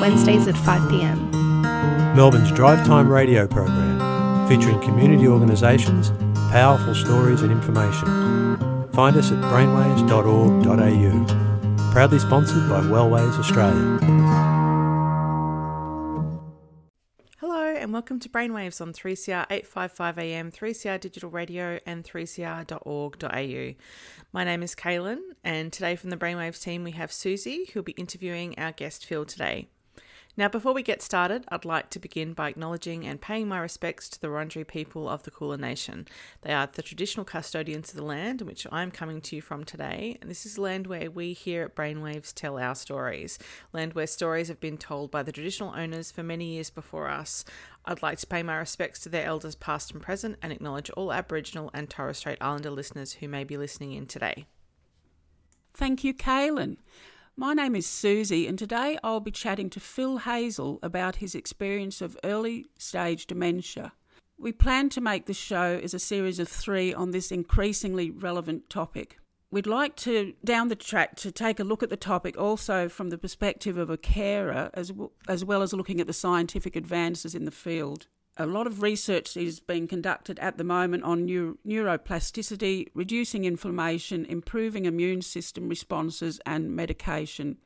Wednesdays at 5pm. Melbourne's Drive Time radio program, featuring community organisations, powerful stories and information. Find us at brainwaves.org.au. Proudly sponsored by Wellways Australia. Hello and welcome to Brainwaves on 3CR 855 AM, 3CR Digital Radio, and 3cr.org.au. My name is Kaylin, and today from the Brainwaves team we have Susie, who'll be interviewing our guest Phil today. Now, before we get started, I'd like to begin by acknowledging and paying my respects to the Wurundjeri people of the Kulin Nation. They are the traditional custodians of the land in which I'm coming to you from today, and this is land where we here at Brainwaves tell our stories, land where stories have been told by the traditional owners for many years before us. I'd like to pay my respects to their elders past and present and acknowledge all Aboriginal and Torres Strait Islander listeners who may be listening in today. Thank you, Kaylin. My name is Susie, and today I'll be chatting to Phil Hazell about his experience of early stage dementia. We plan to make the show as a series of three on this increasingly relevant topic. We'd like to, down the track, to take a look at the topic also from the perspective of a carer, as, w- as well as looking at the scientific advances in the field a lot of research is being conducted at the moment on neuro- neuroplasticity, reducing inflammation, improving immune system responses, and medication.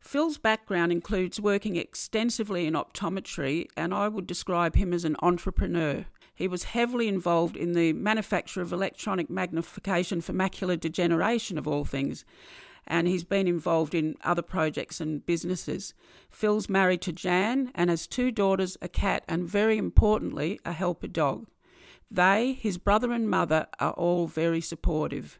Phil's background includes working extensively in optometry, and I would describe him as an entrepreneur. He was heavily involved in the manufacture of electronic magnification for macular degeneration, of all things, and he's been involved in other projects and businesses. Phil's married to Jan and has two daughters, a cat, and very importantly, a helper dog. They, his brother and mother, are all very supportive.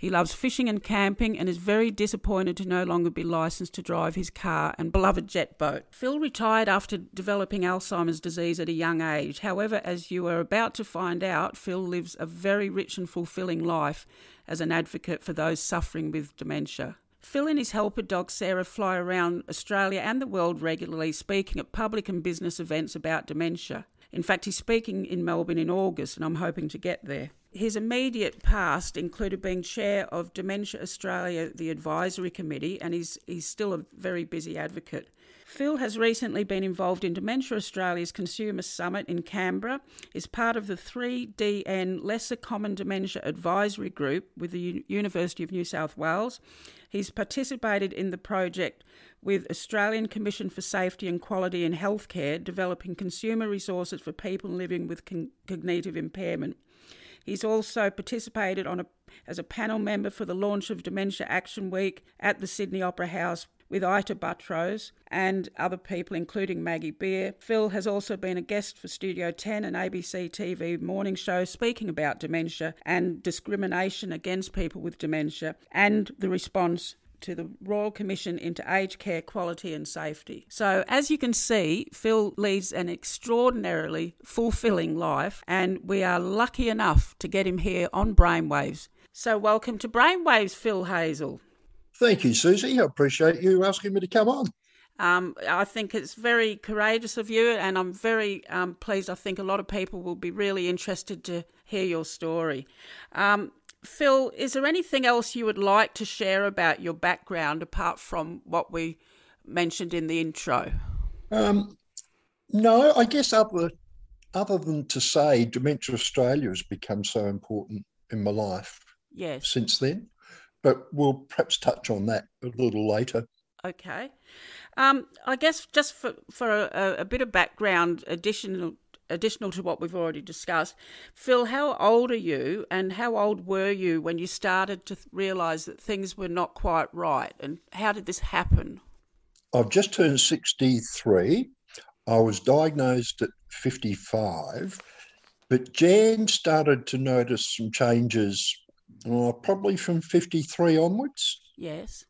He loves fishing and camping and is very disappointed to no longer be licensed to drive his car and beloved jet boat. Phil retired after developing Alzheimer's disease at a young age. However, as you are about to find out, Phil lives a very rich and fulfilling life as an advocate for those suffering with dementia. Phil and his helper dog Sarah fly around Australia and the world regularly, speaking at public and business events about dementia. In fact, he's speaking in Melbourne in August, and I'm hoping to get there. His immediate past included being chair of Dementia Australia, the advisory committee, and he's, he's still a very busy advocate. Phil has recently been involved in Dementia Australia's Consumer Summit in Canberra, is part of the 3DN Lesser Common Dementia Advisory Group with the U- University of New South Wales. He's participated in the project with Australian Commission for Safety and Quality in Healthcare, developing consumer resources for people living with con- cognitive impairment. He's also participated on a, as a panel member for the launch of Dementia Action Week at the Sydney Opera House with Ita Buttrose and other people, including Maggie Beer. Phil has also been a guest for Studio 10 and ABC TV morning show speaking about dementia and discrimination against people with dementia and the response to the Royal Commission into Aged Care Quality and Safety. So, as you can see, Phil leads an extraordinarily fulfilling life, and we are lucky enough to get him here on Brainwaves. So, welcome to Brainwaves, Phil Hazell. Thank you, Susie. I appreciate you asking me to come on. Um, I think it's very courageous of you, and I'm very um, pleased. I think a lot of people will be really interested to hear your story. Um, Phil, is there anything else you would like to share about your background apart from what we mentioned in the intro? Um, no, I guess other other than to say Dementia Australia has become so important in my life Yes. since then, but we'll perhaps touch on that a little later. Okay. Um, I guess just for for a, a bit of background, additional additional to what we've already discussed, Phil, how old are you, and how old were you when you started to realise that things were not quite right, and how did this happen? I've just turned 63. I was diagnosed at 55, but Jan started to notice some changes uh, probably from 53 onwards. Yes.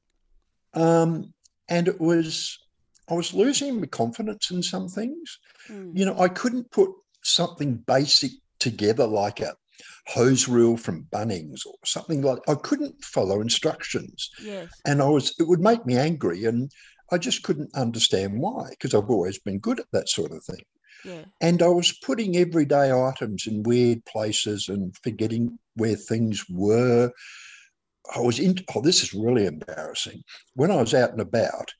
Um, and it was I was losing my confidence in some things. Mm. You know, I couldn't put something basic together like a hose reel from Bunnings or something like I couldn't follow instructions. Yes. And I was it would make me angry and I just couldn't understand why, because I've always been good at that sort of thing. Yeah. And I was putting everyday items in weird places and forgetting where things were. I was in, oh, this is really embarrassing. When I was out and about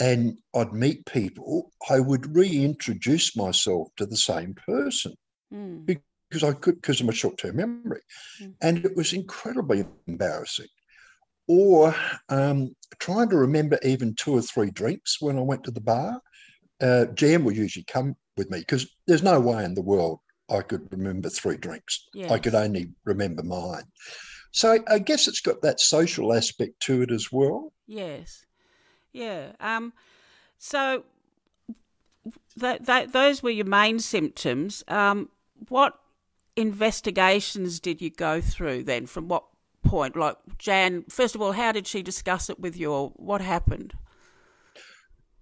and I'd meet people, I would reintroduce myself to the same person Mm. because I could, because of my short term memory. Mm. And it was incredibly embarrassing. Or um, trying to remember even two or three drinks when I went to the bar. Uh, Jan would usually come with me because there's no way in the world I could remember three drinks. I could only remember mine. So I guess it's got that social aspect to it as well. Yes. Yeah. Um, so that, that those were your main symptoms. Um, what investigations did you go through then? From what point? Like Jan, first of all, how did she discuss it with you, or what happened?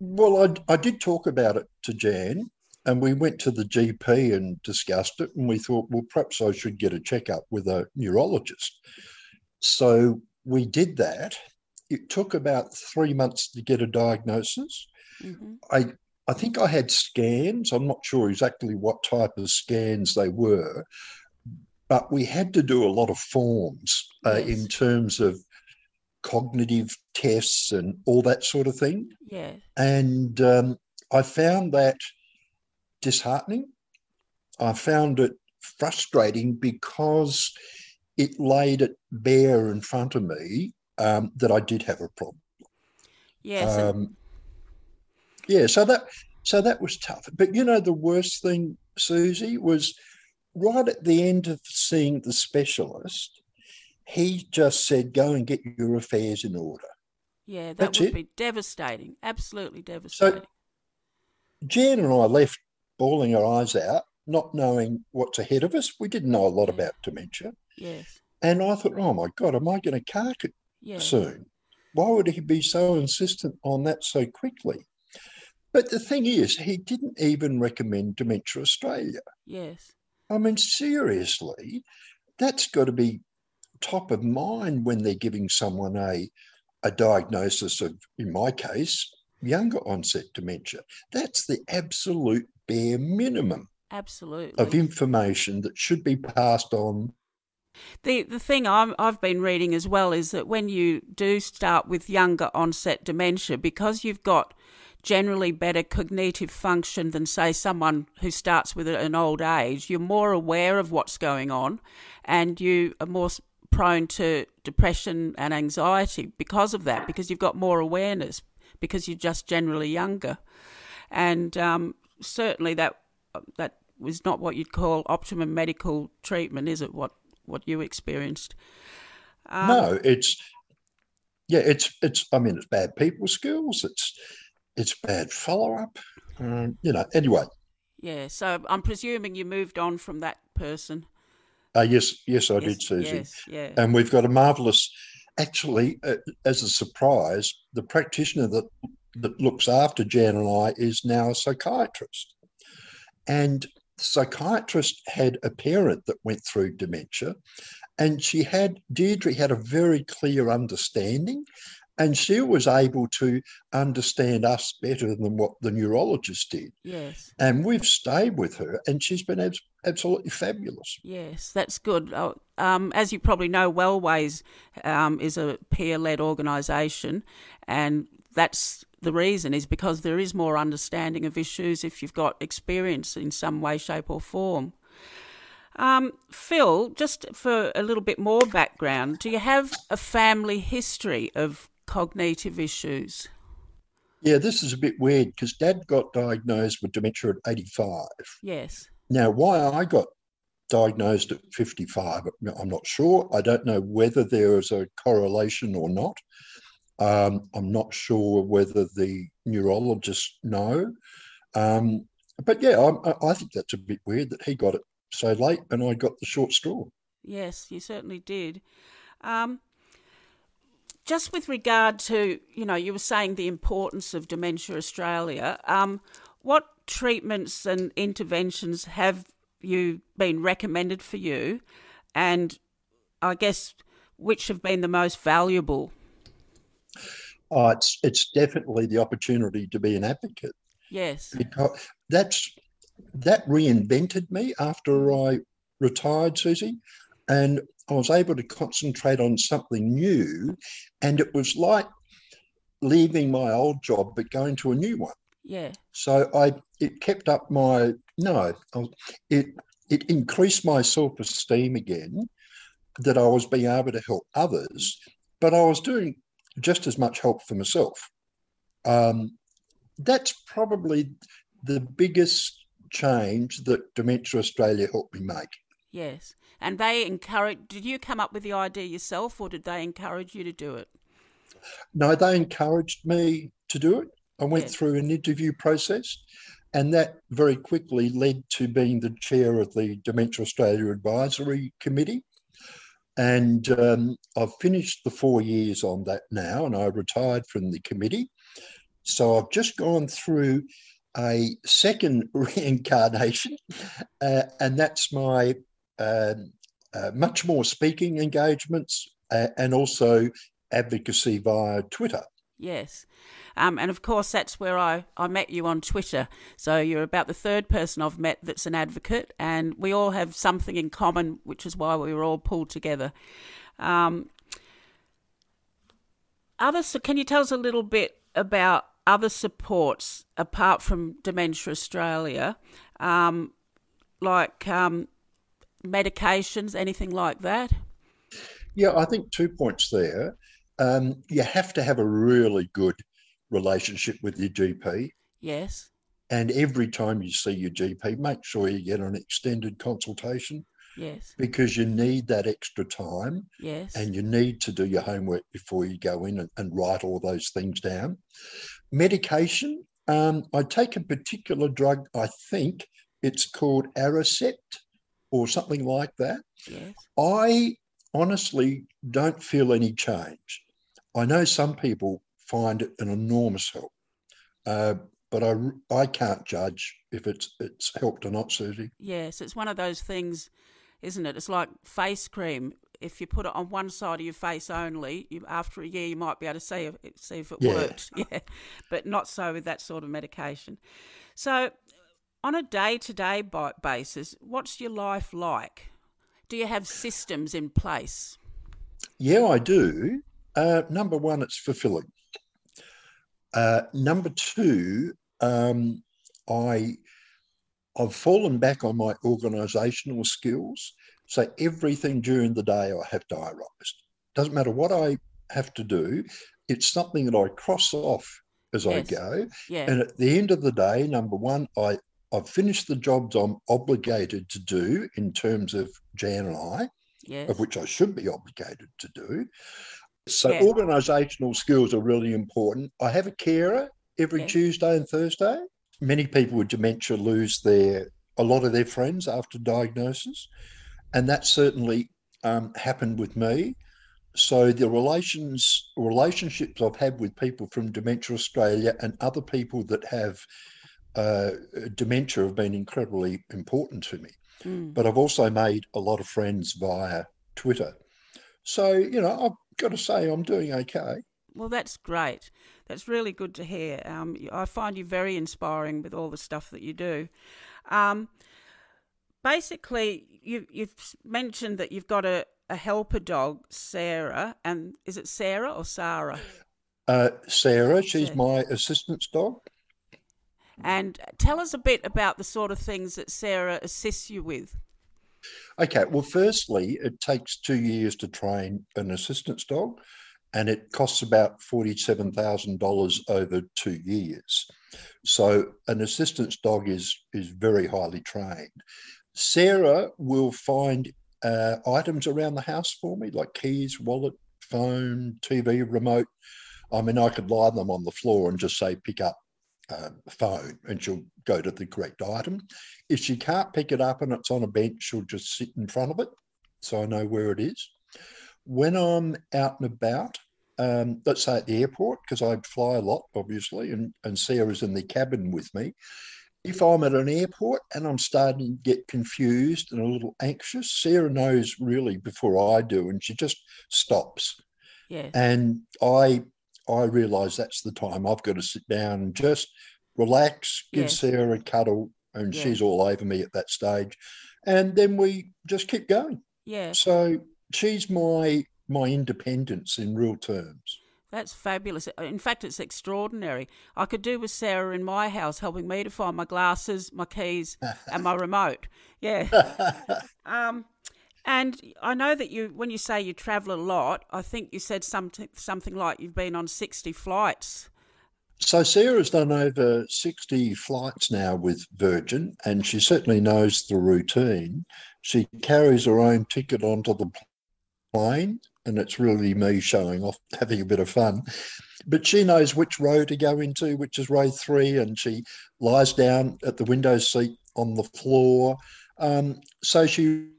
Well, I, I did talk about it to Jan, and we went to the GP and discussed it. And we thought, well, perhaps I should get a checkup with a neurologist. So we did that. It took about three months to get a diagnosis. hmm I I think I had scans. I'm not sure exactly what type of scans they were, but we had to do a lot of forms uh, Yes. in terms of cognitive tests and all that sort of thing. Yeah. And um, I found that disheartening. I found it frustrating because it laid it bare in front of me um, that I did have a problem. Yes. Um, yeah, so that so that was tough. But you know, the worst thing, Susie, was right at the end of seeing the specialist. He just said, "Go and get your affairs in order." yeah. That that's would it. be devastating. Absolutely devastating. So Jan and I left bawling our eyes out, not knowing what's ahead of us. We didn't know a lot about dementia, yes. and I thought, "Oh my God, am I going to cark it Yeah. soon. Why would he be so insistent on that so quickly? But the thing is, he didn't even recommend Dementia Australia. Yes. I mean, seriously, that's got to be top of mind when they're giving someone a, a diagnosis of, in my case, younger onset dementia. That's the absolute bare minimum Absolutely. of information that should be passed on. The the thing I'm, I've been reading as well is that when you do start with younger onset dementia, because you've got generally better cognitive function than say someone who starts with an old age, you're more aware of what's going on, and you are more prone to depression and anxiety because of that, because you've got more awareness, because you're just generally younger, and um, certainly that that was not what you'd call optimum medical treatment, is it? What what you experienced? Um, no, it's yeah, it's it's. I mean, it's bad people skills. It's it's bad follow up. Um, you know. Anyway, Yeah, so I'm presuming you moved on from that person. uh, yes, yes, I yes, did, Susie. Yes, yeah. and we've got a marvelous actually uh, as a surprise the practitioner that that looks after jan and i is now a psychiatrist and the psychiatrist had a parent that went through dementia and she had deirdre had a very clear understanding and she was able to understand us better than what the neurologist did. Yes, and we've stayed with her and she's been abs- absolutely fabulous. Yes, that's good. Oh, Um, as you probably know, Wellways um, is a peer-led organisation, and that's the reason is because there is more understanding of issues if you've got experience in some way, shape, or form. Um, Phil, just for a little bit more background, do you have a family history of cognitive issues? Yeah, this is a bit weird because dad got diagnosed with dementia at 85. Yes. Now, why I got diagnosed at 55, I'm not sure. I don't know whether there is a correlation or not. Um, I'm not sure whether the neurologists know. Um, but yeah, I, I think that's a bit weird that he got it so late and I got the short straw. Yes, you certainly did. Um, just with regard to, you know, you were saying the importance of Dementia Australia. Um, what treatments and interventions have you been recommended for you, and I guess which have been the most valuable? Oh, it's it's definitely the opportunity to be an advocate. Yes, because that's that reinvented me after I retired, Susie, and I was able to concentrate on something new, and it was like leaving my old job but going to a new one. Yeah. So I it kept up my no, it it increased my self esteem again that I was being able to help others, but I was doing just as much help for myself. Um, that's probably the biggest change that Dementia Australia helped me make. Yes. And they encourage, did you come up with the idea yourself or did they encourage you to do it? No, they encouraged me to do it. I went yes. through an interview process and that very quickly led to being the chair of the Dementia Australia Advisory Committee. And um, I've finished the four years on that now, and I retired from the committee. So I've just gone through a second reincarnation, uh, and that's my uh, uh, much more speaking engagements uh, and also advocacy via Twitter. Yes. Um, and of course, that's where I, I met you on Twitter. So you're about the third person I've met that's an advocate, and we all have something in common, which is why we were all pulled together. Um, other, so can you tell us a little bit about other supports apart from Dementia Australia, um, like um, medications, anything like that? Yeah, I think two points there. Um, you have to have a really good relationship with your GP. Yes. And every time you see your GP, make sure you get an extended consultation. Yes. Because you need that extra time. Yes. And you need to do your homework before you go in and, and write all those things down. Medication, um, I take a particular drug, I think it's called Aricept or something like that. Yes. I honestly don't feel any change. I know some people find it an enormous help. Uh, but I, I can't judge if it's it's helped or not, Susie. Yes, it's one of those things, isn't it? It's like face cream. If you put it on one side of your face only, you, after a year you might be able to see if, see if it yeah. worked. Yeah, but not so with that sort of medication. So, on a day to day basis, what's your life like? Do you have systems in place? Yeah, I do. Uh, number one, it's fulfilling. Uh, number two, um, I I've fallen back on my organisational skills. So everything during the day I have diarised. Doesn't matter what I have to do. It's something that I cross off as yes. I go. Yeah. And at the end of the day, number one, I I've finished the jobs I'm obligated to do in terms of Jan and I, yes. of which I should be obligated to do. So yeah. organisational skills are really important. I have a carer every yeah. Tuesday and Thursday. Many people with dementia lose their a lot of their friends after diagnosis, and that certainly um, happened with me. So the relations relationships I've had with people from Dementia Australia and other people that have uh, dementia have been incredibly important to me. Mm. But I've also made a lot of friends via Twitter. So you know, I've got to say I'm doing okay. Well, that's great. That's really good to hear. Um, I find you very inspiring with all the stuff that you do. Um, basically, you, have mentioned that you've got a, a helper dog, Sarah, and is it Sarah or Sarah? Uh, Sarah, she's Sarah. my assistance dog. And tell us a bit about the sort of things that Sarah assists you with. Okay, well, firstly, it takes two years to train an assistance dog, and it costs about $47,000 over two years. So, an assistance dog is, is very highly trained. Sarah will find uh, items around the house for me, like keys, wallet, phone, TV remote. I mean, I could lie them on the floor and just say, pick up uh, phone and she'll go to the correct item. If she can't pick it up and it's on a bench, she'll just sit in front of it so I know where it is. When I'm out and about, um, let's say at the airport, because I fly a lot, obviously, and, and Sarah's in the cabin with me. If I'm at an airport and I'm starting to get confused and a little anxious, Sarah knows really before I do, and she just stops. Yeah. And I I realise that's the time I've got to sit down and just relax, give Yes. Sarah a cuddle, and Yeah. she's all over me at that stage. And then we just keep going. Yeah. So she's my my independence in real terms. That's fabulous. In fact, it's extraordinary. I could do with Sarah in my house helping me to find my glasses, my keys, and my remote. Yeah. um, and I know that you, when you say you travel a lot, I think you said something something like you've been on sixty flights. So Sarah's done over 60 flights now with Virgin, and she certainly knows the routine. She carries her own ticket onto the plane, and it's really me showing off, having a bit of fun. But she knows which row to go into, which is row three, and she lies down at the window seat on the floor. Um, so she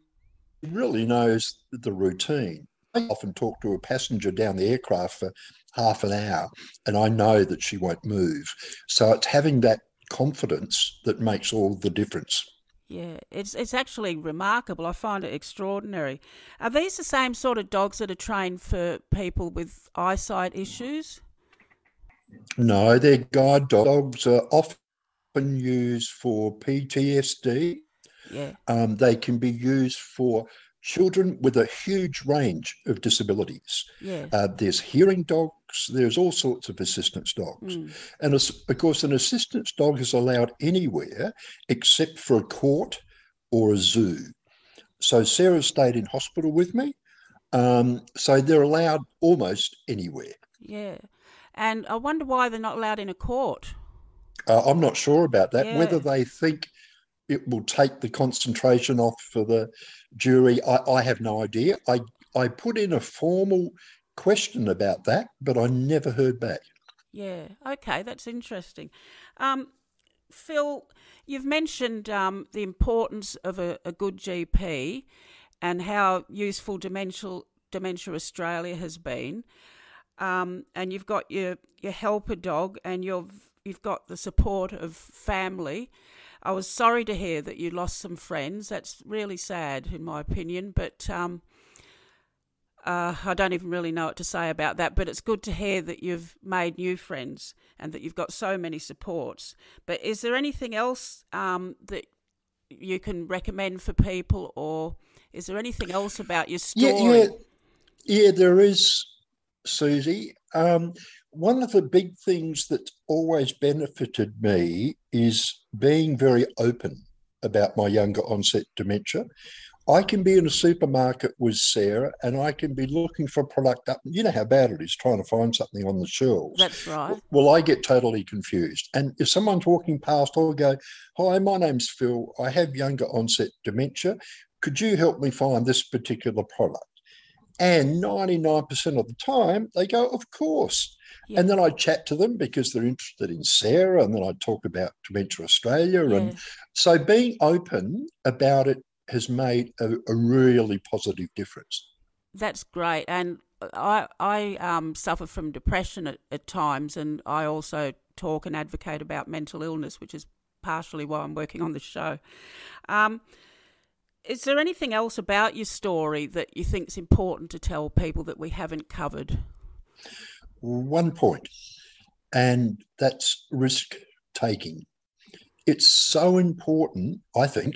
really knows the routine. I often talk to a passenger down the aircraft for half an hour, and I know that she won't move. So it's having that confidence that makes all the difference. Yeah, it's it's actually remarkable. I find it extraordinary. Are these the same sort of dogs that are trained for people with eyesight issues? No, they're guide dogs. Dogs are often used for PTSD. Yeah, Um, they can be used for children with a huge range of disabilities. yeah, Uh, there's hearing dogs, there's all sorts of assistance dogs. Mm. And as, of course, an assistance dog is allowed anywhere except for a court or a zoo. So Sarah stayed in hospital with me. Um, so they're allowed almost anywhere. yeah. And I wonder why they're not allowed in a court. Uh, I'm not sure about that. Whether they think it will take the concentration off for the jury, I, I have no idea. I, I put in a formal question about that, but I never heard back. Yeah, okay, that's interesting. Um, Phil, you've mentioned um, the importance of a, a good GP and how useful Dementia, Dementia Australia has been. Um, and you've got your, your helper dog and you've, you've got the support of family. I was sorry to hear that you lost some friends. That's really sad, in my opinion. But um, uh, I don't even really know what to say about that, but it's good to hear that you've made new friends and that you've got so many supports. But is there anything else um, that you can recommend for people, or is there anything else about your story? Yeah, yeah, yeah. There is, Susie. Um, one of the big things that always benefited me is being very open about my younger onset dementia. I can be in a supermarket with Sarah, and I can be looking for a product up. You know how bad it is trying to find something on the shelves. That's right. Well, I get totally confused. And if someone's walking past, I'll go, Hi, my name's Phil. I have younger onset dementia. Could you help me find this particular product? And 99% of the time, they go, Of course. Yeah. And then I chat to them because they're interested in Sarah. And then I talk about Dementia Australia. Yeah. And so being open about it has made a, a really positive difference. That's great, and I I um, suffer from depression at, at times, and I also talk and advocate about mental illness, which is partially why I'm working on the show. Um, is there anything else about your story that you think is important to tell people that we haven't covered? one point, and that's risk taking. It's so important, I think,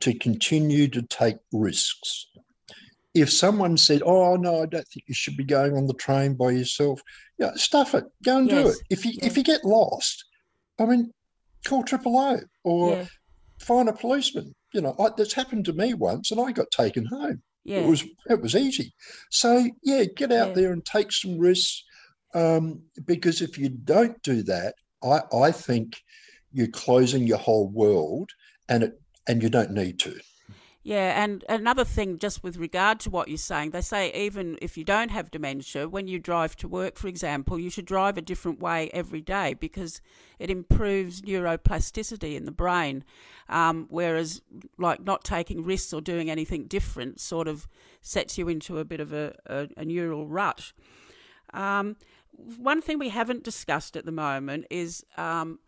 to continue to take risks. If someone said, Oh, no, I don't think you should be going on the train by yourself, yeah, stuff it, go and do it. If you if you get lost, I mean, call triple O or yeah, find a policeman. You know, I, that's happened to me once, and I got taken home. yeah, It was it was easy. So yeah, get out Yeah. there and take some risks. Um, because if you don't do that, I, I think you're closing your whole world, and it and you don't need to. Yeah. And another thing, just with regard to what you're saying, they say even if you don't have dementia, when you drive to work, for example, you should drive a different way every day because it improves neuroplasticity in the brain. Um, whereas, like not taking risks or doing anything different, sort of sets you into a bit of a, a, a neural rut. Um, one thing we haven't discussed at the moment is um,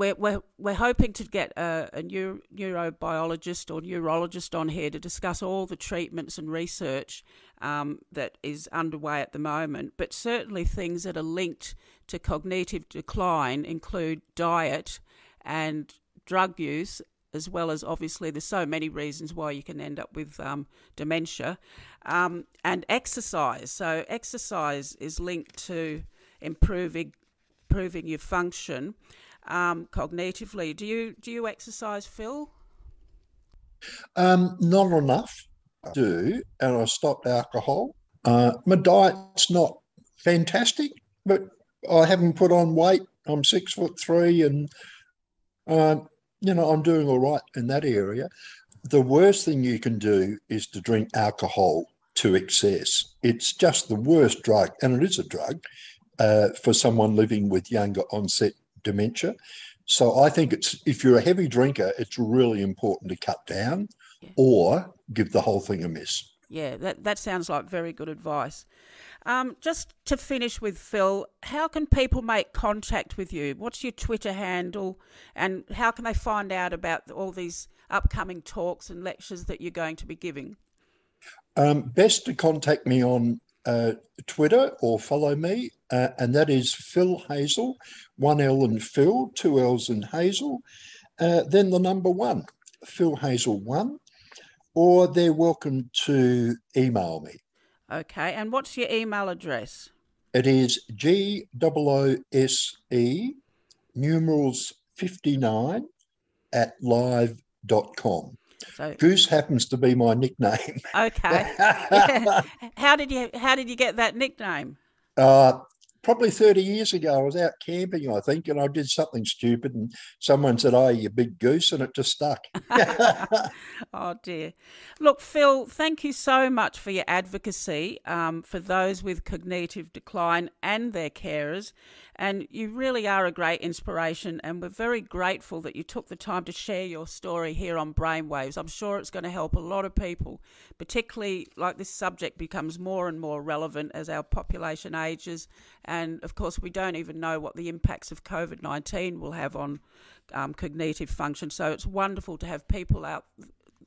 we're, we're, we're hoping to get a, a neuro, neurobiologist or neurologist on here to discuss all the treatments and research um, that is underway at the moment. But certainly things that are linked to cognitive decline include diet and drug use as well as obviously there's so many reasons why you can end up with um, dementia, um, and exercise. So exercise is linked to improving improving your function um, cognitively. Do you do you exercise, Phil? Um, not enough. I do, and I stopped alcohol. Uh, my diet's not fantastic, but I haven't put on weight. I'm six foot three, and uh, you know I'm doing all right in that area. The worst thing you can do is to drink alcohol to excess. It's just the worst drug, and it is a drug uh, for someone living with younger onset dementia. So I think it's if you're a heavy drinker, it's really important to cut down yeah. or give the whole thing a miss. Yeah, that, that sounds like very good advice. Um, just to finish with Phil, how can people make contact with you? What's your Twitter handle, and how can they find out about all these upcoming talks and lectures that you're going to be giving? Um, best to contact me on uh, Twitter or follow me, uh, and that is Phil Hazell, one L and Phil, two L's and Hazell. Uh, then the number one, Phil Hazell one, or they're welcome to email me. Okay, and what's your email address? It is G O S E numerals 59 at live.com. So Goose happens to be my nickname. Okay. How did you how did you get that nickname? Uh, probably 30 years ago, I was out camping, I think, and I did something stupid, and someone said, Oh, you big goose, and it just stuck. oh, dear. Look, Phil, thank you so much for your advocacy um, for those with cognitive decline and their carers. And you really are a great inspiration, and we're very grateful that you took the time to share your story here on Brainwaves. I'm sure it's going to help a lot of people, particularly like this subject becomes more and more relevant as our population ages. And of course, we don't even know what the impacts of COVID 19 will have on um, cognitive function. So it's wonderful to have people out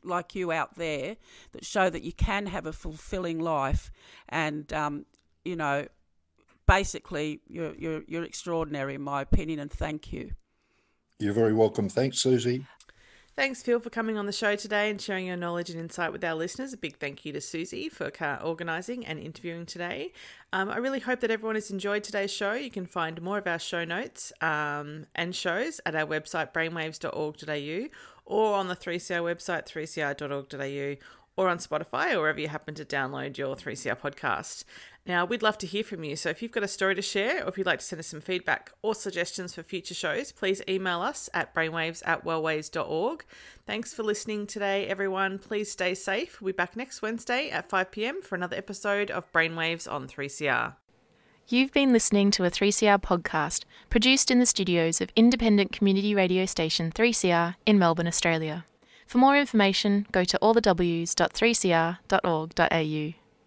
like you out there that show that you can have a fulfilling life and um, you know basically, you're, you're, you're extraordinary, in my opinion, and thank you. You're very welcome. Thanks, Susie. Thanks, Phil, for coming on the show today and sharing your knowledge and insight with our listeners. A big thank you to Susie for organising and interviewing today. Um, I really hope that everyone has enjoyed today's show. You can find more of our show notes um, and shows at our website, brainwaves.org.au, or on the 3CR website, 3cr.org.au, or on Spotify or wherever you happen to download your 3CR podcast. Now, we'd love to hear from you. So if you've got a story to share or if you'd like to send us some feedback or suggestions for future shows, please email us at brainwaves at wellways.org. Thanks for listening today, everyone. Please stay safe. We'll be back next Wednesday at 5 pm for another episode of Brainwaves on 3CR. You've been listening to a 3CR podcast produced in the studios of independent community radio station 3CR in Melbourne, Australia. For more information, go to allthews.3cr.org.au.